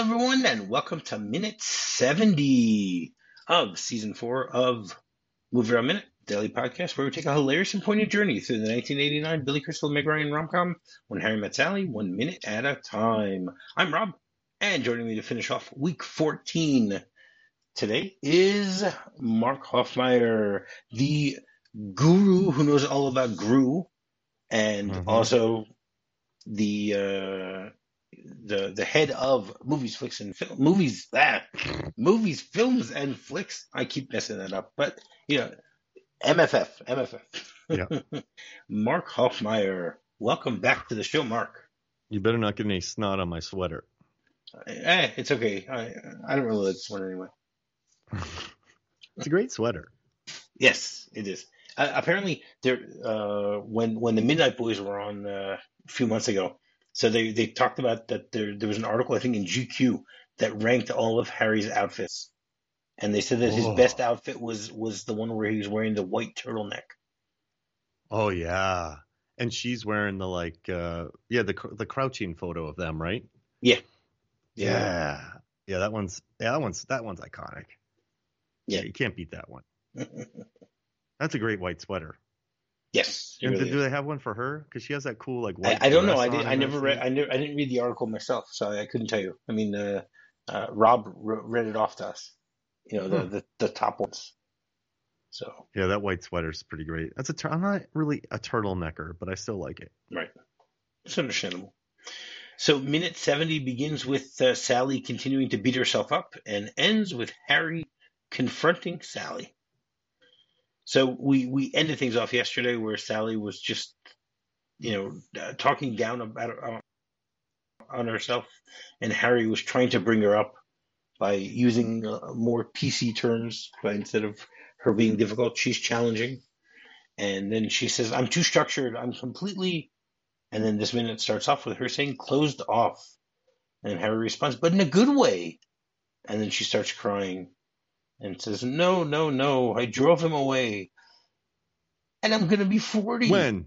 Hello, everyone, and welcome to minute 70 of season four of Movie Rob Minute, daily podcast where we take a hilarious and poignant journey through the 1989 Billy Crystal Meg Ryan rom com When Harry Met Sally, one minute at a time. I'm Rob, and joining me to finish off week 14 today is Mark Hofmeyer, the guru who knows all about Gru, and Mhm. also the uh, the the head of movies, flicks, and film movies that movies, films, and flicks. I keep messing that up, but you know, MFF, MFF. Yeah. Mark Hofmeyer, welcome back to the show, Mark. You better not get any snot on my sweater. Eh, it's okay. I I don't really like this one anyway. It's a great sweater. Yes, it is. Uh, apparently, there uh, when when the Midnight Boys were on uh, a few months ago, so they they talked about that there there was an article I think in GQ that ranked all of Harry's outfits, and they said that his Oh. best outfit was was the one where he was wearing the white turtleneck. Oh yeah, and she's wearing the like, uh yeah, the the crouching photo of them, right? Yeah. yeah, yeah. That one's yeah, that one's that one's iconic. Yeah. you can't beat that one. That's a great white sweater. Yes, And really do, is. they have one for her? Because she has that cool like I, white. I don't know. I did. I never read. I never. I didn't read the article myself, so I couldn't tell you. I mean, uh, uh, Rob re- read it off to us. You know, the, Hmm. the the top ones. So Yeah, that white sweater is pretty great. That's a. Tur- I'm not really a turtlenecker, but I still like it. Right. It's understandable. So, minute 70 begins with uh, Sally continuing to beat herself up and ends with Harry confronting Sally. So, we, we ended things off yesterday where Sally was just, you know, uh, talking down about uh, on herself, and Harry was trying to bring her up by using uh, more PC terms, but instead of her being difficult, she's challenging. And then she says, I'm too structured. I'm completely and then this minute starts off with her saying closed off. And Harry responds, but in a good way. And then she starts crying and says, No, no, no, I drove him away. And I'm going to be 40 When?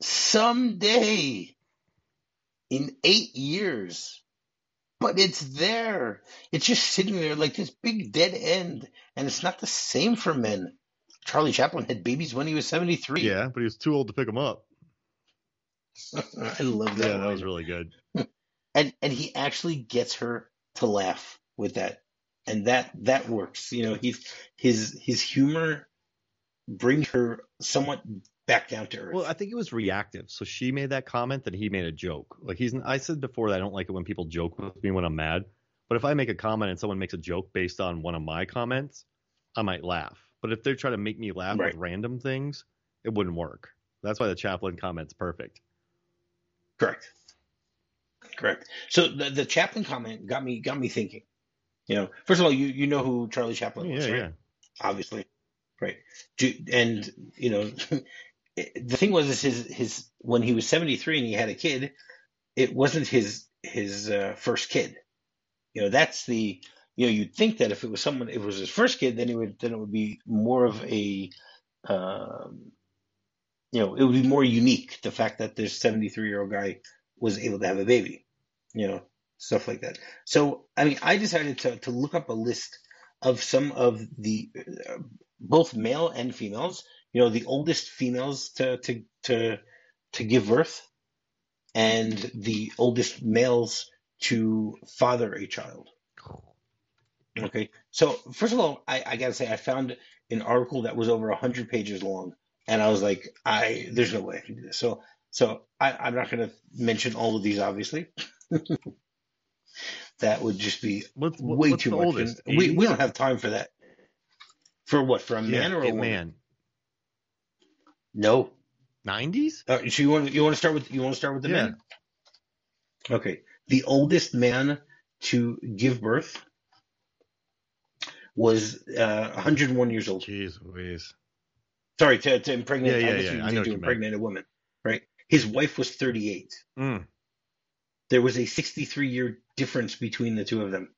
someday in eight years. But it's there. It's just sitting there like this big dead end. And it's not the same for men. Charlie Chaplin had babies when he was 73. Yeah, but he was too old to pick them up. I love that. Yeah, that was really good. and and he actually gets her to laugh with that and that that works you know he's his his humor brings her somewhat back down to earth Well, I think it was reactive. So she made that comment that he made a joke. Like he's I said before that I don't like it when people joke with me when I'm mad. But if I make a comment and someone makes a joke based on one of my comments, I might laugh. But if they're trying to make me laugh Right. with random things, it wouldn't work. That's why the Chaplin comment's perfect. correct correct so the the chaplin comment got me got me thinking you know first of all you you know who charlie chaplin Yeah, was right? yeah. obviously. Right. And you know the thing was is his his when he was 73 and he had a kid it wasn't his his uh, first kid. You know that's the you know you'd think that if it was someone if it was his first kid then it would then it would be more of a um, you know it would be more unique the fact that this 73 year old guy was able to have a baby you know stuff like that. So i mean i decided to to look up a list of some of the uh, both male and females you know the oldest females to to to to give birth and the oldest males to father a child. Okay. So first of all i, I gotta say i found an article that was over 100 pages long and i was like i there's no way i can do this. So so I, i'm not going to mention all of these obviously that would just be What's, what- way what's too the much oldest? we, we don't have time for that for what for a yeah, man or a a woman man. no 90s? uh, so you want you want to start with you want to start with the Yeah. men okay the oldest man to give birth was uh, 101 years old Jeez Louise. sorry to, to impregnate Yeah, yeah, yeah, I know what to you meant. impregnate a woman right his wife was 38 Mm. There was a 63 year difference between the two of them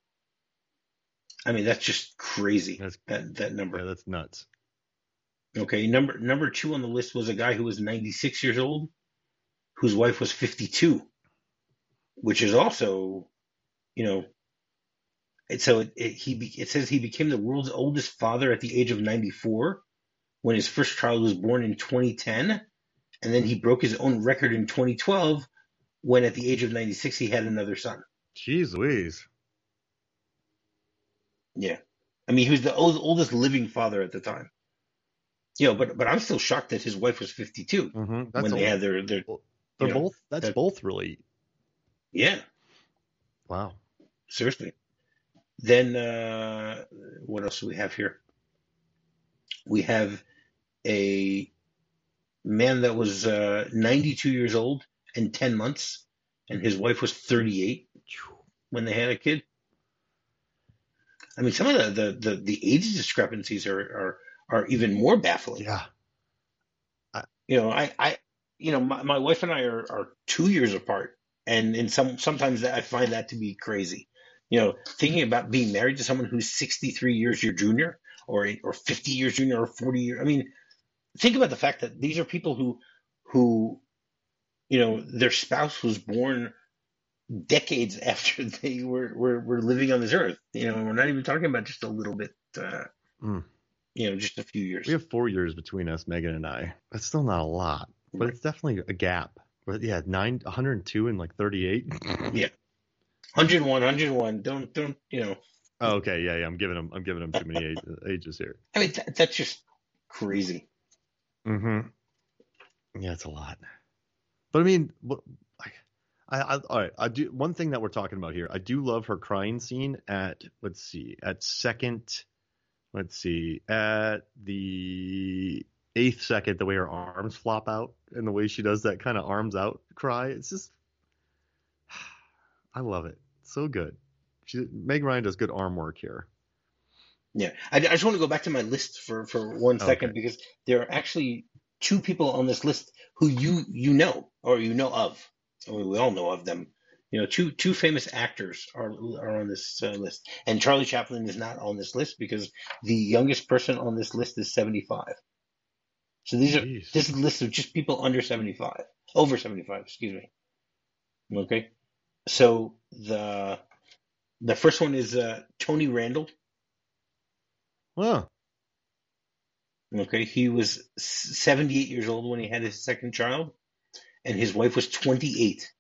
i mean that's just crazy That's, that that number yeah, that's nuts. Okay, number number two on the list was a guy who was 96 years old, whose wife was 52. which is also, you know, and so it, it he be, it says he became the world's oldest father at the age of 94 when his first child was born in 2010, and then he broke his own record in 2012 when at the age of 96 he had another son. Jeez Louise. Yeah, I mean he was the old, oldest living father at the time. You know, but but I'm still shocked that his wife was 52 Mm-hmm. When they had their their They're you know, both. That's that- both really. yeah Wow. seriously. Then uh, what else do we have here? We have a man that was uh, 92 years old and 10 months, and his wife was 38 when they had a kid. I mean, some of the the, the, the age discrepancies are, are are even more baffling. Yeah. You know, I, I you know, my, my wife and I are, are two years apart, and in some sometimes that, I find that to be crazy. You know, thinking about being married to someone who's 63 years your junior, or or 50 years junior, or 40 years. I mean, think about the fact that these are people who who you know their spouse was born decades after they were, were, were living on this earth. You know, we're not even talking about just a little bit, uh, Mm. you know, just a few years. We have four years between us, Megan and I. That's still not a lot, but Right. it's definitely a gap. But yeah, nine, 102 and like 38. yeah. 101, 101. Don't, don't, you know, Oh, okay, yeah, yeah. I'm giving them, I'm giving them too many ages here. I mean, that, that's just crazy. Mm-hmm. Yeah, it's a lot. But I mean, I, I, all right. I do one thing that we're talking about here. I do love her crying scene at let's see, at second, let's see, at the eighth second, the way her arms flop out and the way she does that kind of arms out cry. It's just, I love it. So good. She, Meg Ryan does good arm work here. Yeah. I, I just want to go back to my list for, for one second Okay. because there are actually two people on this list who you, you know, or you know of. I mean, we all know of them. You know, two two famous actors are are on this uh, list, and Charlie Chaplin is not on this list because the youngest person on this list is seventy five. So these are Jeez. this is a list of just people under 75, over 75, excuse me. Okay. So the the first one is uh, Tony Randall. Huh. Okay. He was 78 years old when he had his second child, and his wife was 28.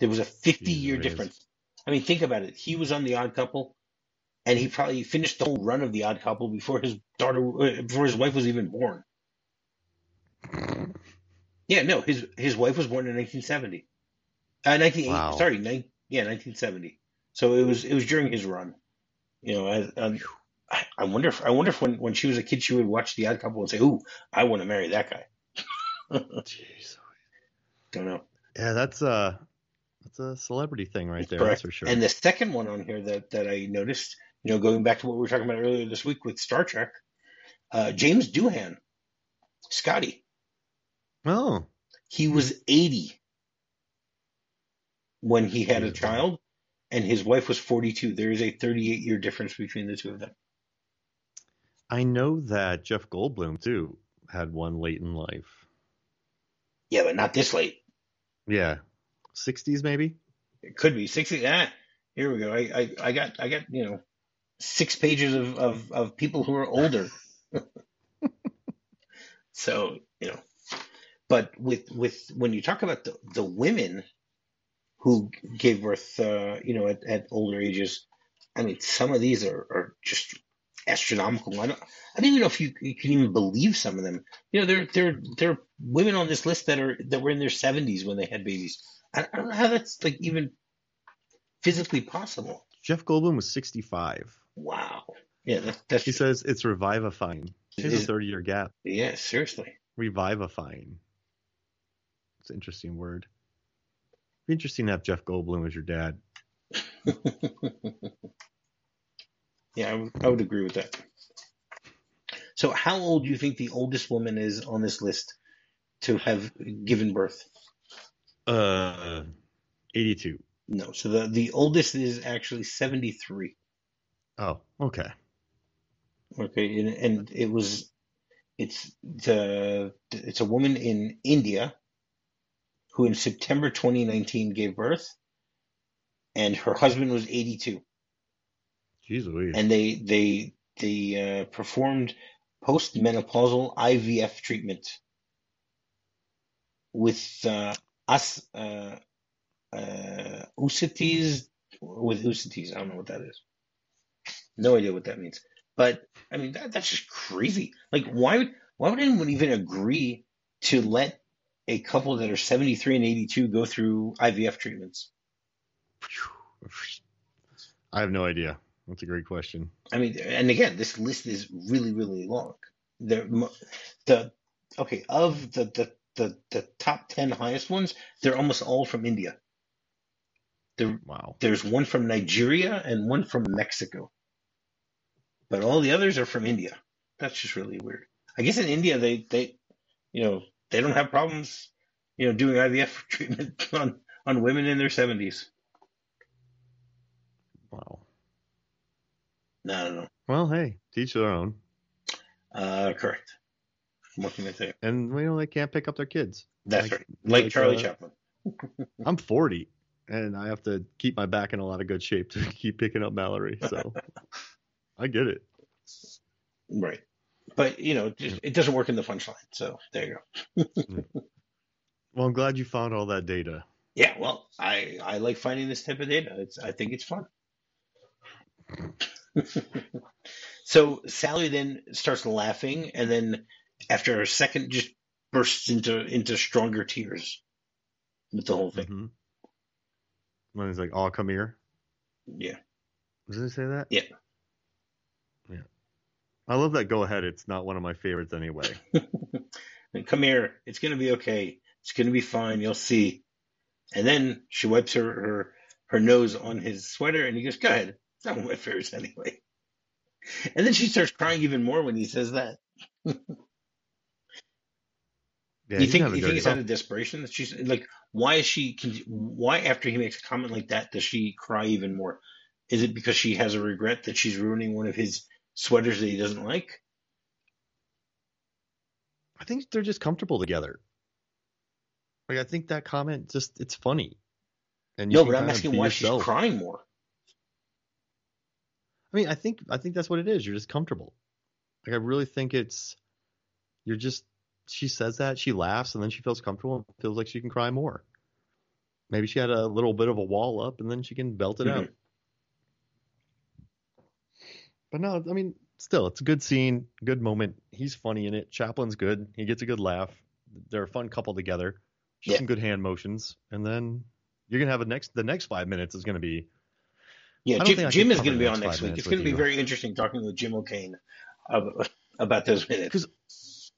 There was a 50 year difference. I mean, think about it. He was on The Odd Couple, and he probably finished the whole run of The Odd Couple before his daughter, uh, before his wife was even born. Yeah, no, his his wife was born in 1970. Uh, 1980, Wow. sorry, nine, yeah, 1970. So it was it was during his run. You know, as, um, I, I wonder if I wonder if when, when she was a kid she would watch The Odd Couple and say, "Ooh, I want to marry that guy." Jeez. Don't know. Yeah, that's a that's a celebrity thing right there. Correct. That's for sure. And the second one on here that that I noticed, you know, going back to what we were talking about earlier this week with Star Trek, uh, James Doohan, Scotty, oh, he was 80 when he had a child, and his wife was 42. There is a 38 year difference between the two of them. I know that Jeff Goldblum too had one late in life. Yeah, but not this late. Yeah, sixties maybe. It could be 60. Ah, here we go. I, I, I got I got you know six pages of, of, of people who are older. so you know, but with with when you talk about the the women who gave birth, uh, you know, at, at older ages, I mean, some of these are, are just astronomical. I don't I don't even know if you, you can even believe some of them. You know, there there there are women on this list that are that were in their seventies when they had babies. I, I don't know how that's like even physically possible. Jeff Goldblum was sixty-five. Wow. Yeah, that, that's He says it's revivifying. Here's a thirty-year gap. yeah, seriously. Revivifying. It's an interesting word. Be interesting to have Jeff Goldblum as your dad. Yeah, I would, would agree with that. So, how old do you think the oldest woman is on this list to have given birth? Uh, eighty-two. No. So the the oldest is actually seventy three. Oh, okay. Okay, and, and it was it's the it's a woman in India who in September 2019 gave birth, and her husband was 82, Jeez Louise. and they they they uh, performed postmenopausal IVF treatment with uh, us uh, uh, oocytes with oocytes. I don't know what that is. No idea what that means. But I mean, that, that's just crazy. Like, why would why would anyone even agree to let a couple that are 73 and 82 go through IVF treatments? I have no idea. That's a great question. I mean, and again, this list is really, really long. The the okay of the the the, the top 10 highest ones, they're almost all from India. There, Wow. there's one from Nigeria and one from Mexico. But all the others are from India. That's just really weird. I guess in India they they you know, they don't have problems, you know, doing IVF treatment on on women in their 70s. Wow. No, I don't. Well, hey, teach their own. Uh, correct. What can I say? And you know they can't pick up their kids. That's Like- right. Like, like, Charlie uh, Chaplin. I'm 40, and I have to keep my back in a lot of good shape to keep picking up Mallory. So I get it. Right. But you know, just, it doesn't work in the punchline. So there you go. Well, I'm glad you found all that data. Yeah, well, I I like finding this type of data. It's I think it's fun. so Sally then starts laughing, and then after a second, just bursts into into stronger tears with the whole thing. hmm When he's like, "Oh, come here," Yeah, doesn't he say that? Yeah. Yeah. I love that. Go ahead. It's not one of my favorites anyway. and come here. It's gonna be okay. It's gonna be fine. You'll see. And then she wipes her her, her nose on his sweater, and he goes, "Go ahead. It's not my anyway." And then she starts crying even more when he says that. Yeah, you think you think it's out of desperation that she's like, why is she? Can, why after he makes a comment like that does she cry even more? Is it because she has a regret that she's ruining one of his sweaters that he doesn't like? I think they're just comfortable together. Like I think that comment just it's funny. And No, but I'm asking why yourself. she's crying more. I mean, I think I think that's what it is. You're just comfortable. Like I really think it's you're just she says that, she laughs, and then she feels comfortable and feels like she can cry more. Maybe she had a little bit of a wall up and then she can belt it out. Mhm. But no, I mean, still, it's a good scene, good moment. He's funny in it. Chaplin's good. He gets a good laugh. They're a fun couple together. Just Yeah. some good hand motions, and then you're gonna have a next. The next five minutes is gonna be Yeah, Jim, Jim is going to be on next week. It's going to be you. very interesting talking with Jim O'Kane about, about those minutes. Because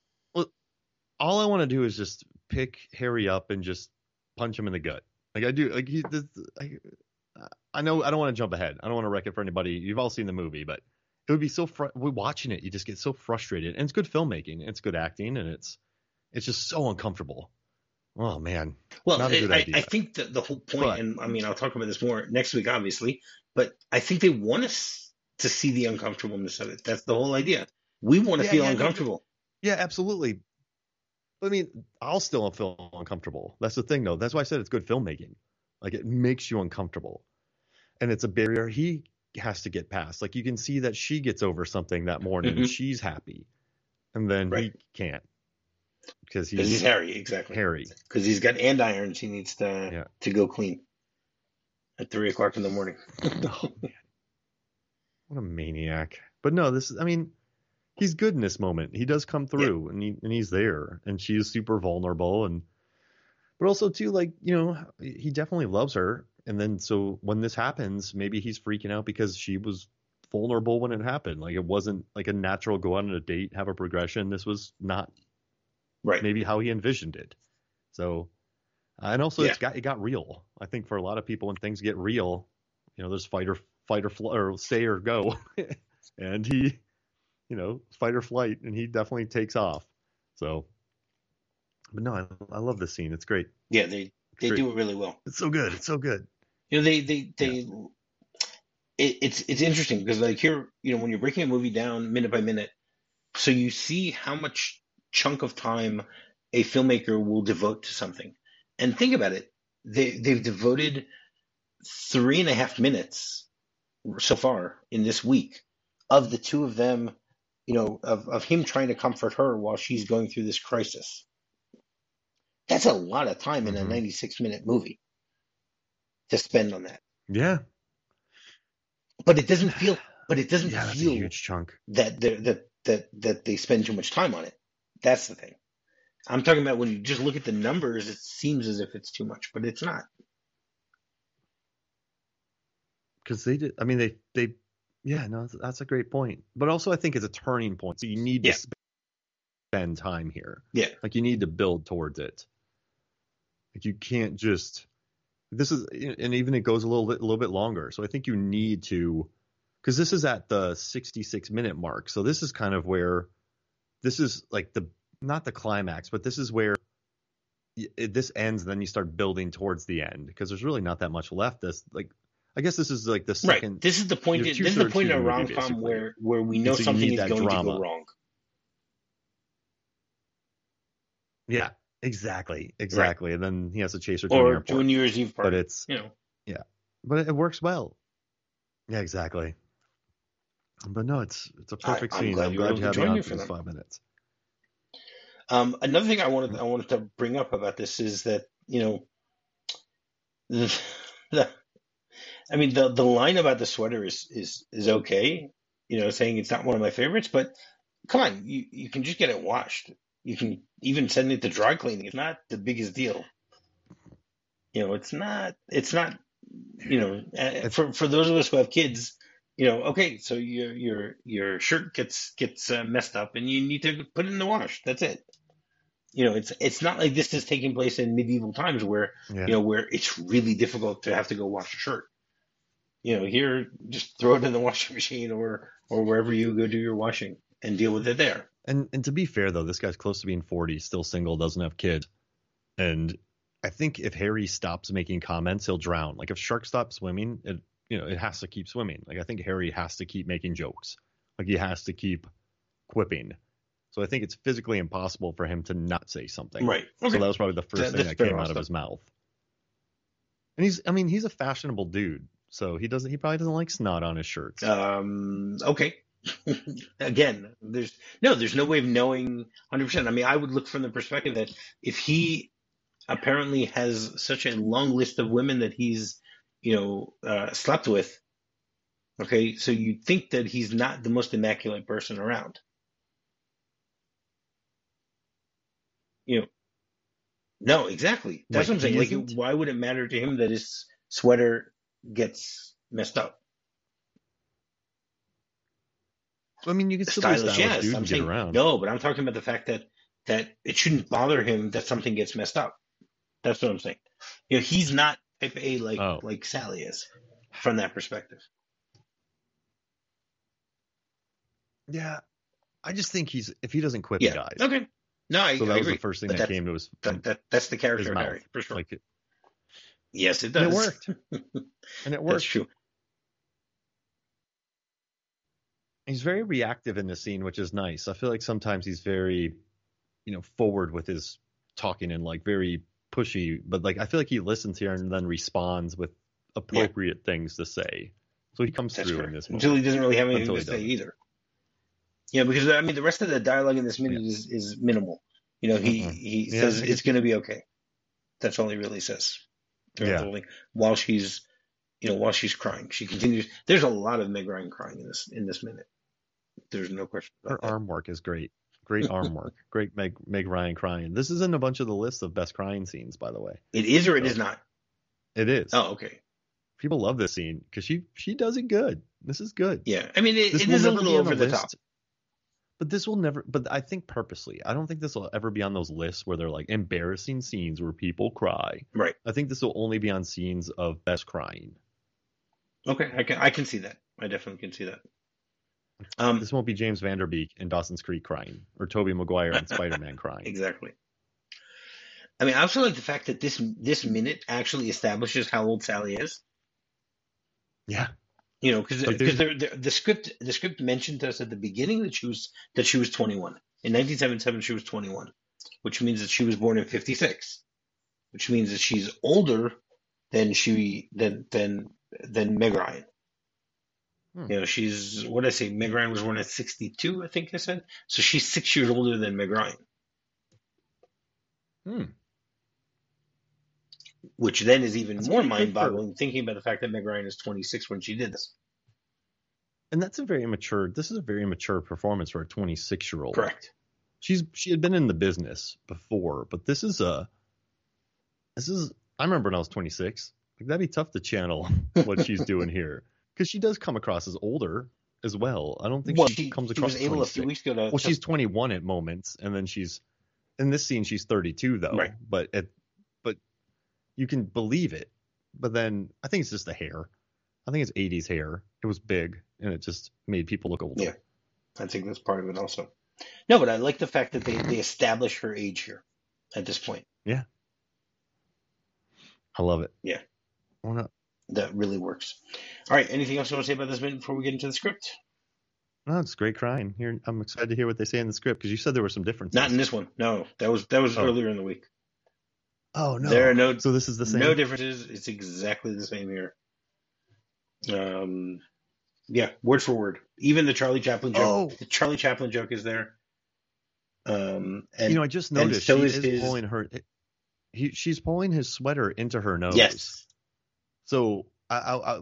all I want to do is just pick Harry up and just punch him in the gut. Like I do. Like he, this, I, I know I don't want to jump ahead. I don't want to wreck it for anybody. You've all seen the movie, but it would be so fr- we're watching it. You just get so frustrated, and it's good filmmaking, it's good acting, and it's it's just so uncomfortable. Oh man, Well, Not a good I. I think that the whole point, But- and I mean, I'll talk about this more next week, obviously, but I think they want us to see the uncomfortableness of it. That's the whole idea. We want to Yeah, feel yeah, uncomfortable. yeah, absolutely. But I mean, I'll still feel uncomfortable. That's the thing, though. That's why I said it's good filmmaking. Like it makes you uncomfortable, and it's a barrier he has to get past. Like you can see that she gets over something that morning, and Mhm. she's happy, and then Right. he can't because he's he's Harry, exactly. Harry. Because he's got andirons he needs to Yeah. to go clean at three o'clock in the morning. oh what a maniac! But no, this is. I mean, he's good in this moment. He does come through, and he and he's there, and she's super vulnerable, and but also too, like you know, he definitely loves her. And then so when this happens, maybe he's freaking out because she was vulnerable when it happened. Like it wasn't like a natural go out on a date, have a progression. This was not Right. maybe how he envisioned it. So, uh, and also it's got it got real. I think for a lot of people, when things get real, you know, there's fight or fight or fl- or stay or go, and he, you know, fight or flight, and he definitely takes off. So, but no, I, I love this scene. It's great. Yeah, they they Great. do it really well. It's so good. It's so good. You know, they they they. It, it's it's interesting because like here, you know, when you're breaking a movie down minute by minute, so you see how much chunk of time a filmmaker will devote to something, and think about it. They they've devoted three and a half minutes so far in this week of the two of them, you know, of, of him trying to comfort her while she's going through this crisis. That's a lot of time in a Mhm. 96 minute movie to spend on that. Yeah. But it doesn't feel, but it doesn't Yeah, feel huge chunk. that that that that they spend too much time on it. That's the thing. I'm talking about when you just look at the numbers, it seems as if it's too much, but it's not. because they did. I mean, they they yeah, no, that's, that's a great point. But also, I think it's a turning point. So you need Yeah. to spend time here. Yeah. like you need to build towards it. Like you can't just. This is, and even it goes a little bit, a little bit longer. So I think you need to, because this is at the 66 minute mark. So this is kind of where, this is like the not the climax, but this is where it, this ends. And then you start building towards the end because there's really not that much left. This like I guess this is like the second. right. This is the point. This is the point in a rom com where where we know so something is going to go wrong. Yeah, exactly, exactly. And then he has to chase her to an Or airport. to a New Year's Eve party. but it's you know. Yeah, but it, it works well. Yeah, exactly. But no, it's it's a I- perfect I'm scene. glad I'm glad you had me on for that. five minutes. Um, another thing I wanted I wanted to bring up about this is that you know, the, the I mean the the line about the sweater is is is okay. You know, saying it's not one of my favorites, but come on, you you can just get it washed. You can even send it to dry cleaning. It's not the biggest deal. You know, it's not. It's not. You know, for for those of us who have kids, you know, okay, so your your your shirt gets gets uh, messed up, and you need to put it in the wash. That's it. You know, it's it's not like this is taking place in medieval times where Yeah. you know where it's really difficult to have to go wash a shirt. You know, here just throw it in the washing machine or or wherever you go do your washing and deal with it there. And and to be fair though, this guy's close to being 40, still single, doesn't have kids. And I think if Harry stops making comments, he'll drown. Like if sharks stop swimming, it you know, it has to keep swimming. Like I think Harry has to keep making jokes. Like he has to keep quipping. So I think it's physically impossible for him to not say something. Right. So that was probably the first That- thing that came out of his mouth. And he's I mean, he's a fashionable dude. So he doesn't he probably doesn't like snot on his shirts. Um, okay. Again, there's no, there's no way of knowing 100%. I mean, I would look from the perspective that if he apparently has such a long list of women that he's, you know, uh, slept with, okay, so you'd think that he's not the most immaculate person around. You know, no, exactly. That's what I'm saying. Like, isn't? why would it matter to him that his sweater gets messed up? I mean, you can still stylish, stylish yes. I'm saying around. no, but I'm talking about the fact that that it shouldn't bother him that something gets messed up. That's what I'm saying. You know, he's not type A like Oh. like Sally is from that perspective. Yeah, I just think he's if he doesn't quit, Yeah. he dies. Okay. No, I, So I that was agree. the first thing But that came to his, That, that that's the character his of mouth. Harry for sure. Like, it- yes, it and does. it worked, and it worked. That's true. He's very reactive in the scene, which is nice. I feel like sometimes he's very, you know, forward with his talking and like very pushy, but like I feel like he listens here and then responds with appropriate things to say. So he comes That's through in this moment. Until he doesn't really have anything to say doesn't. either. Yeah, because I mean the rest of the dialogue in this minute is, is minimal. You know, he Mhm. he Yeah, says it's going to be okay. That's all he really says. Yeah. While she's, you know, while she's crying, she continues. There's a lot of Meg Ryan crying in this in this minute. There's no question Her that. arm work is great. Great arm work. Great Meg Meg Ryan crying. This is in a bunch of the lists of best crying scenes, by the way. It is or it is not. It is. Oh, okay. People love this scene because she she does it good. This is good. Yeah, I mean, it, it is a little over the list, top. But this will never. But I think purposely, I don't think this will ever be on those lists where they're like embarrassing scenes where people cry. Right. I think this will only be on scenes of best crying. Okay, I can I can see that. I definitely can see that. Um, This won't be James Van Der Beek in Dawson's Creek crying or Tobey Maguire in Spider Man crying. exactly. I mean, I also like the fact that this this minute actually establishes how old Sally is. Yeah. You know, because Like, because the, the script the script mentioned to us at the beginning that she was that she was 21 in 1977. She was 21, which means that she was born in 56, which means that she's older than she than than than Meg Ryan. Hmm. You know, she's what did I say? Meg Ryan was born at sixty two, I think I said. So she's six years older than Meg Ryan. Hmm. Which then is even That's more mind boggling thinking about the fact that Meg Ryan is twenty six when she did this. And that's a very mature. This is a very mature performance for a 26 year old. Correct. She's she had been in the business before, but this is a. This is. I remember when I was 26. Like that'd be tough to channel what she's doing here because she does come across as older as well. I don't think Well, she, she, comes she across was as able a few weeks ago to. Well, to- she's 21 at moments, and then she's in this scene. She's 32 though, Right. but at, but you can believe it. But then I think it's just the hair. I think it's 80s hair. It was big, and it just made people look older. Yeah. I think that's part of it also. No, but I like the fact that they, they establish her age here at this point. Yeah. I love it. Yeah. I wanna, That really works. All right. Anything else you want to say about this minute before we get into the script? no, it's great crying. Here, I'm excited to hear what they say in the script because you said there were some differences. Not in this one. No, that was that was Oh. earlier in the week. Oh no, There are no So this is the same. no differences. It's exactly the same here. Um, yeah, word for word. Even the Charlie Chaplin joke. Oh. The Charlie Chaplin joke is there. Um, and you know, I just noticed so she is is his- pulling her. He, she's pulling his sweater into her nose. yes, So I, I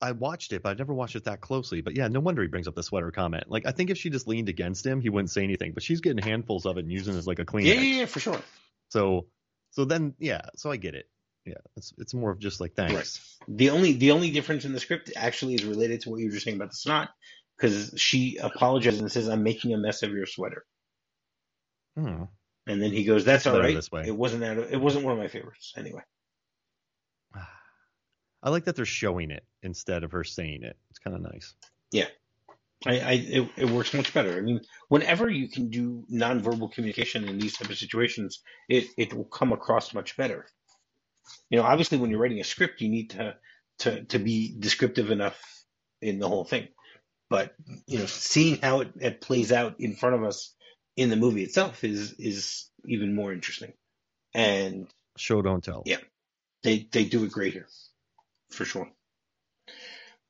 I watched it, but I never watched it that closely. But yeah, no wonder he brings up the sweater comment. Like I think if she just leaned against him, he wouldn't say anything. But she's getting handfuls of it and using it as like a clean. yeah, yeah, yeah, for sure. So so then yeah, so I get it. Yeah, it's it's more of just like thanks. Right. The only the only difference in the script actually is related to what you were just saying about the snot, because she apologizes and says, "I'm making a mess of your sweater," Hmm. and then he goes, "That's all Better right. this way." It wasn't out of, it wasn't one of my favorites anyway." I like that they're showing it instead of her saying it. It's kind of nice. I, I it, it works much better. I mean, whenever you can do nonverbal communication in these type of situations, it it will come across much better. You know, obviously, when you're writing a script, you need to to to be descriptive enough in the whole thing. But you know, seeing how it, it plays out in front of us in the movie itself is is even more interesting. And Show don't tell. Yeah. they they do it great here, for sure.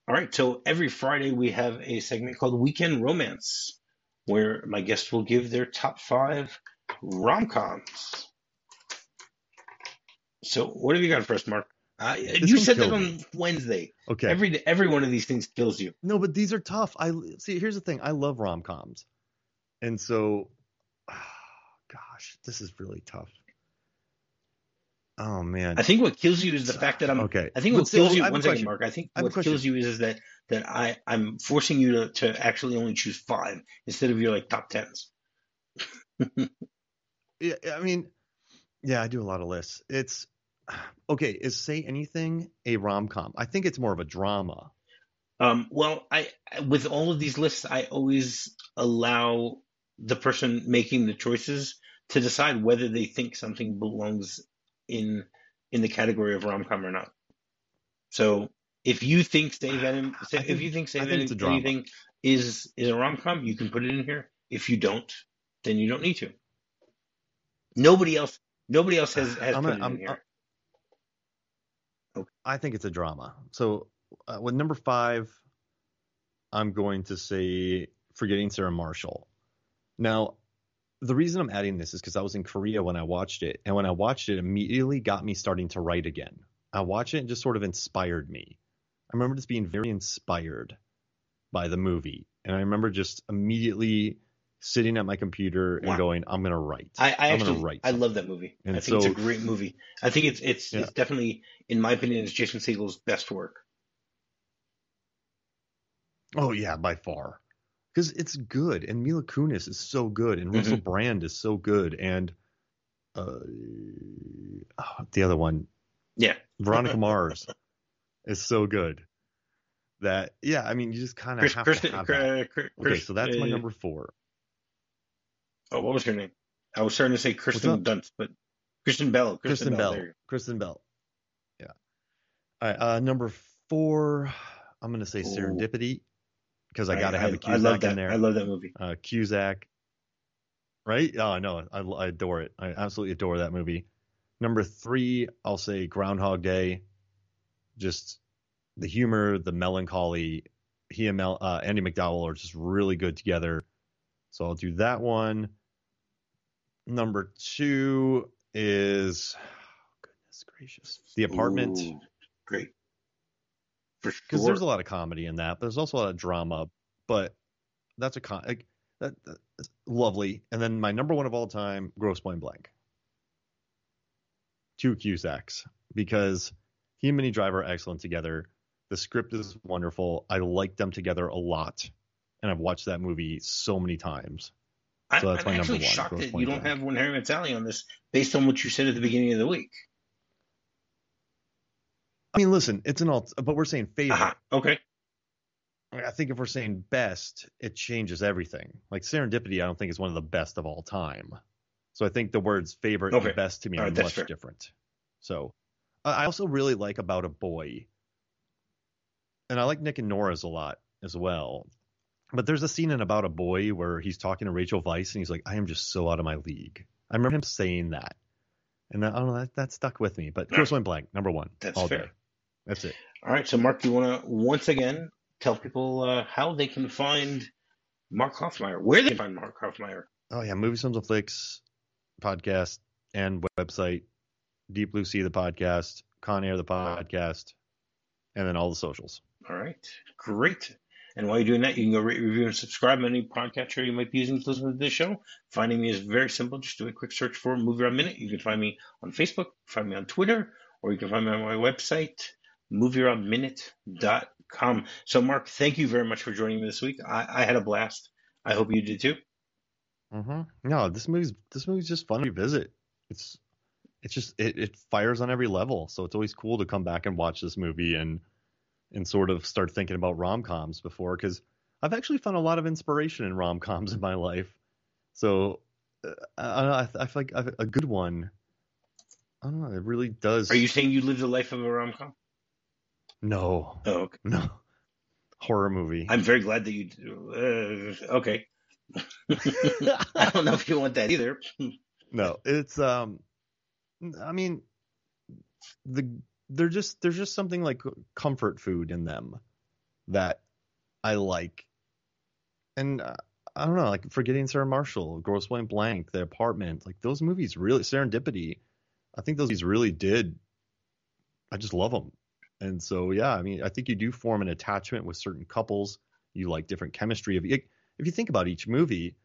All right, so every Friday we have a segment called Weekend Romance, where my guests will give their top five rom coms. So, what have you got for us, Mark? Uh, you said that on me. Wednesday. Okay. Every every one of these things kills you. No, but these are tough. I see. Here's the thing. I love rom coms, and so, gosh, this is really tough. Oh man. I think what kills you is the fact that I'm. okay. I think what so, kills you. I have a One second. Mark. I think I what kills you is, is that that I I'm forcing you to, to actually only choose five instead of your like top tens. Yeah, I mean, yeah, I do a lot of lists. It's okay. Is say anything a rom com? I think it's more of a drama. Um, well, I with all of these lists, I always allow the person making the choices to decide whether they think something belongs in in the category of rom com or not. So if you think Any, I if think- you think Save I think. Anything is is a rom com, you can put it in here. If you don't, then you don't need to. Nobody else, nobody else has has I'm put it in I'm- here. I think it's a drama. So uh, with number five, I'm going to say Forgetting Sarah Marshall. Now, the reason I'm adding this is because I was in Korea when I watched it, and when I watched it, it immediately got me starting to write again. I watched it and just sort of inspired me. I remember just being very inspired by the movie, and I remember just immediately sitting at my computer and going, "I'm gonna write. I, I gonna actually write I love that movie. And I think it's a great movie. I think it's it's Yeah. it's definitely, in my opinion, it's Jason Segel's best work. Oh yeah, by far, because it's good, and Mila Kunis is so good, and Russell Brand is so good, and uh, oh, the other one, Yeah, Veronica Mars, is so good. That yeah, I mean, you just kind of have to have Chris, that. Chris, Okay, so that's my uh, number four. Oh, what was her name? I was starting to say Kristen? Dunst, but Kristen Bell. Kristen, Kristen Bell. go. Kristen Bell. Yeah. All right, uh, number four. I'm gonna say Ooh. Serendipity because I gotta have a I love Cusack that. in there. I love that movie. uh, Cusack. Right? Oh, no, I, I adore it. I absolutely adore that movie. Number three, I'll say Groundhog Day. just the humor, the melancholy. He and Mel, uh, Andie MacDowell are just really good together. So I'll do that one. Number two is oh, goodness gracious, The Apartment. Ooh, great. For because sure. there's a lot of comedy in that, but there's also a lot of drama. But that's a con. Like, that, that's lovely. And then my number one of all time, Grosse Pointe Blank. Two Cusacks because he and Minnie Driver are excellent together. The script is wonderful. I like them together a lot, and I've watched that movie so many times. I, so that's I'm my number actually one, shocked Grosse that Pointe you don't Blank. have one Harry Met Sally on this, based on what you said at the beginning of the week. I mean, listen, it's an alt, but we're saying favorite. Aha. Uh-huh. Okay. I think if we're saying best, it changes everything. Like Serendipity, I don't think is one of the best of all time. So I think the words favorite Okay. and best to me All are right, much different. So I also really like About a Boy. And I like Nick and Nora's a lot as well. But there's a scene in About a Boy where he's talking to Rachel Weisz and he's like, I am just so out of my league. I remember him saying that. And I don't know, that, that stuck with me. But. Grosse Pointe Blank, number one. That's all fair. day. That's it. All right. So, Mark, you want to once again tell people uh, how they can find Mark Hofmeyer, where they can find Mark Hofmeyer? Oh yeah, Movies, Films, and Flicks podcast and website, Deep Blue Sea the podcast, Con Air the podcast, and then all the socials. All right. Great. And while you're doing that, you can go rate, review, and subscribe on any podcatcher you might be using to listen to this show. Finding me is very simple. Just do a quick search for Movie Rob Minute. You can find me on Facebook, find me on Twitter, or you can find me on my website, movierobminute.com. So, Mark, thank you very much for joining me this week. I, I had a blast. I hope you did too. Mm-hmm. No, this movie's this movie's just fun to revisit. It's it's just it, it fires on every level, so it's always cool to come back and watch this movie and and sort of start thinking about rom coms before because I've actually found a lot of inspiration in rom coms in my life. So uh, I, I, I feel like I've- a good one. I don't know. It really does. Are you saying you lived the life of a rom com? No, Oh, okay. no. Horror movie. I'm very glad that you. Uh, okay. I don't know if you want that either. no, it's um. I mean, the they're just there's just something like comfort food in them that I like, and uh, I don't know, like Forgetting Sarah Marshall, Grosse Pointe Blank, The Apartment, like those movies really Serendipity. I think those movies really did. I just love them, and so yeah, I mean, I think you do form an attachment with certain couples. You like different chemistry of if you think about each movie,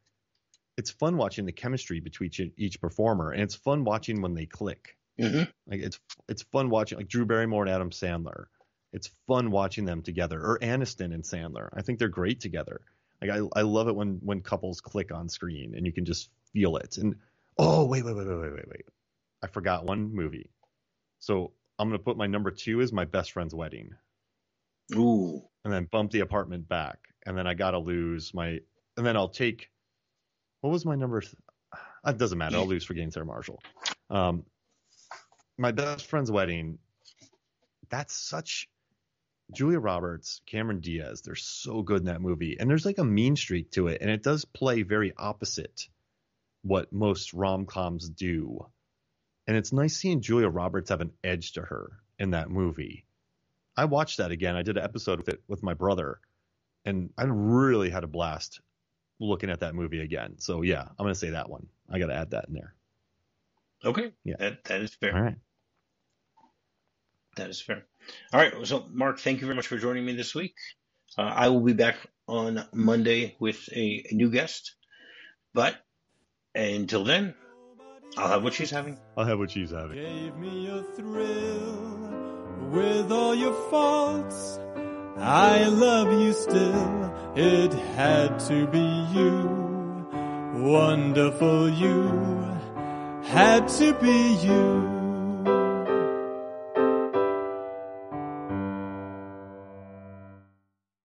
it's fun watching the chemistry between each, each performer, and it's fun watching when they click. hmm Like it's it's fun watching like Drew Barrymore and Adam Sandler. It's fun watching them together, or Aniston and Sandler. I think they're great together. Like I I love it when when couples click on screen and you can just feel it. And oh wait wait wait wait wait wait wait, I forgot one movie. So I'm gonna put my number two is my best friend's wedding, Ooh. and then bump the apartment back, and then I gotta lose my, and then I'll take. What was my number? Th- it doesn't matter. I'll lose Forgetting Sarah Marshall. Um, my best friend's wedding. That's such. Julia Roberts, Cameron Diaz, they're so good in that movie, and there's like a mean streak to it, and it does play very opposite what most rom coms do. And it's nice seeing Julia Roberts have an edge to her in that movie. I watched that again. I did an episode with it with my brother, and I really had a blast looking at that movie again. So yeah, I'm gonna say that one. I got to add that in there. Okay. Yeah. That that is fair. All right. That is fair. All right. So, Mark, thank you very much for joining me this week. Uh, I will be back on Monday with a, a new guest. But until then, I'll have what she's having. I'll have what she's having. Gave me a thrill with all your faults. I love you still. It had to be you. Wonderful you. Had to be you.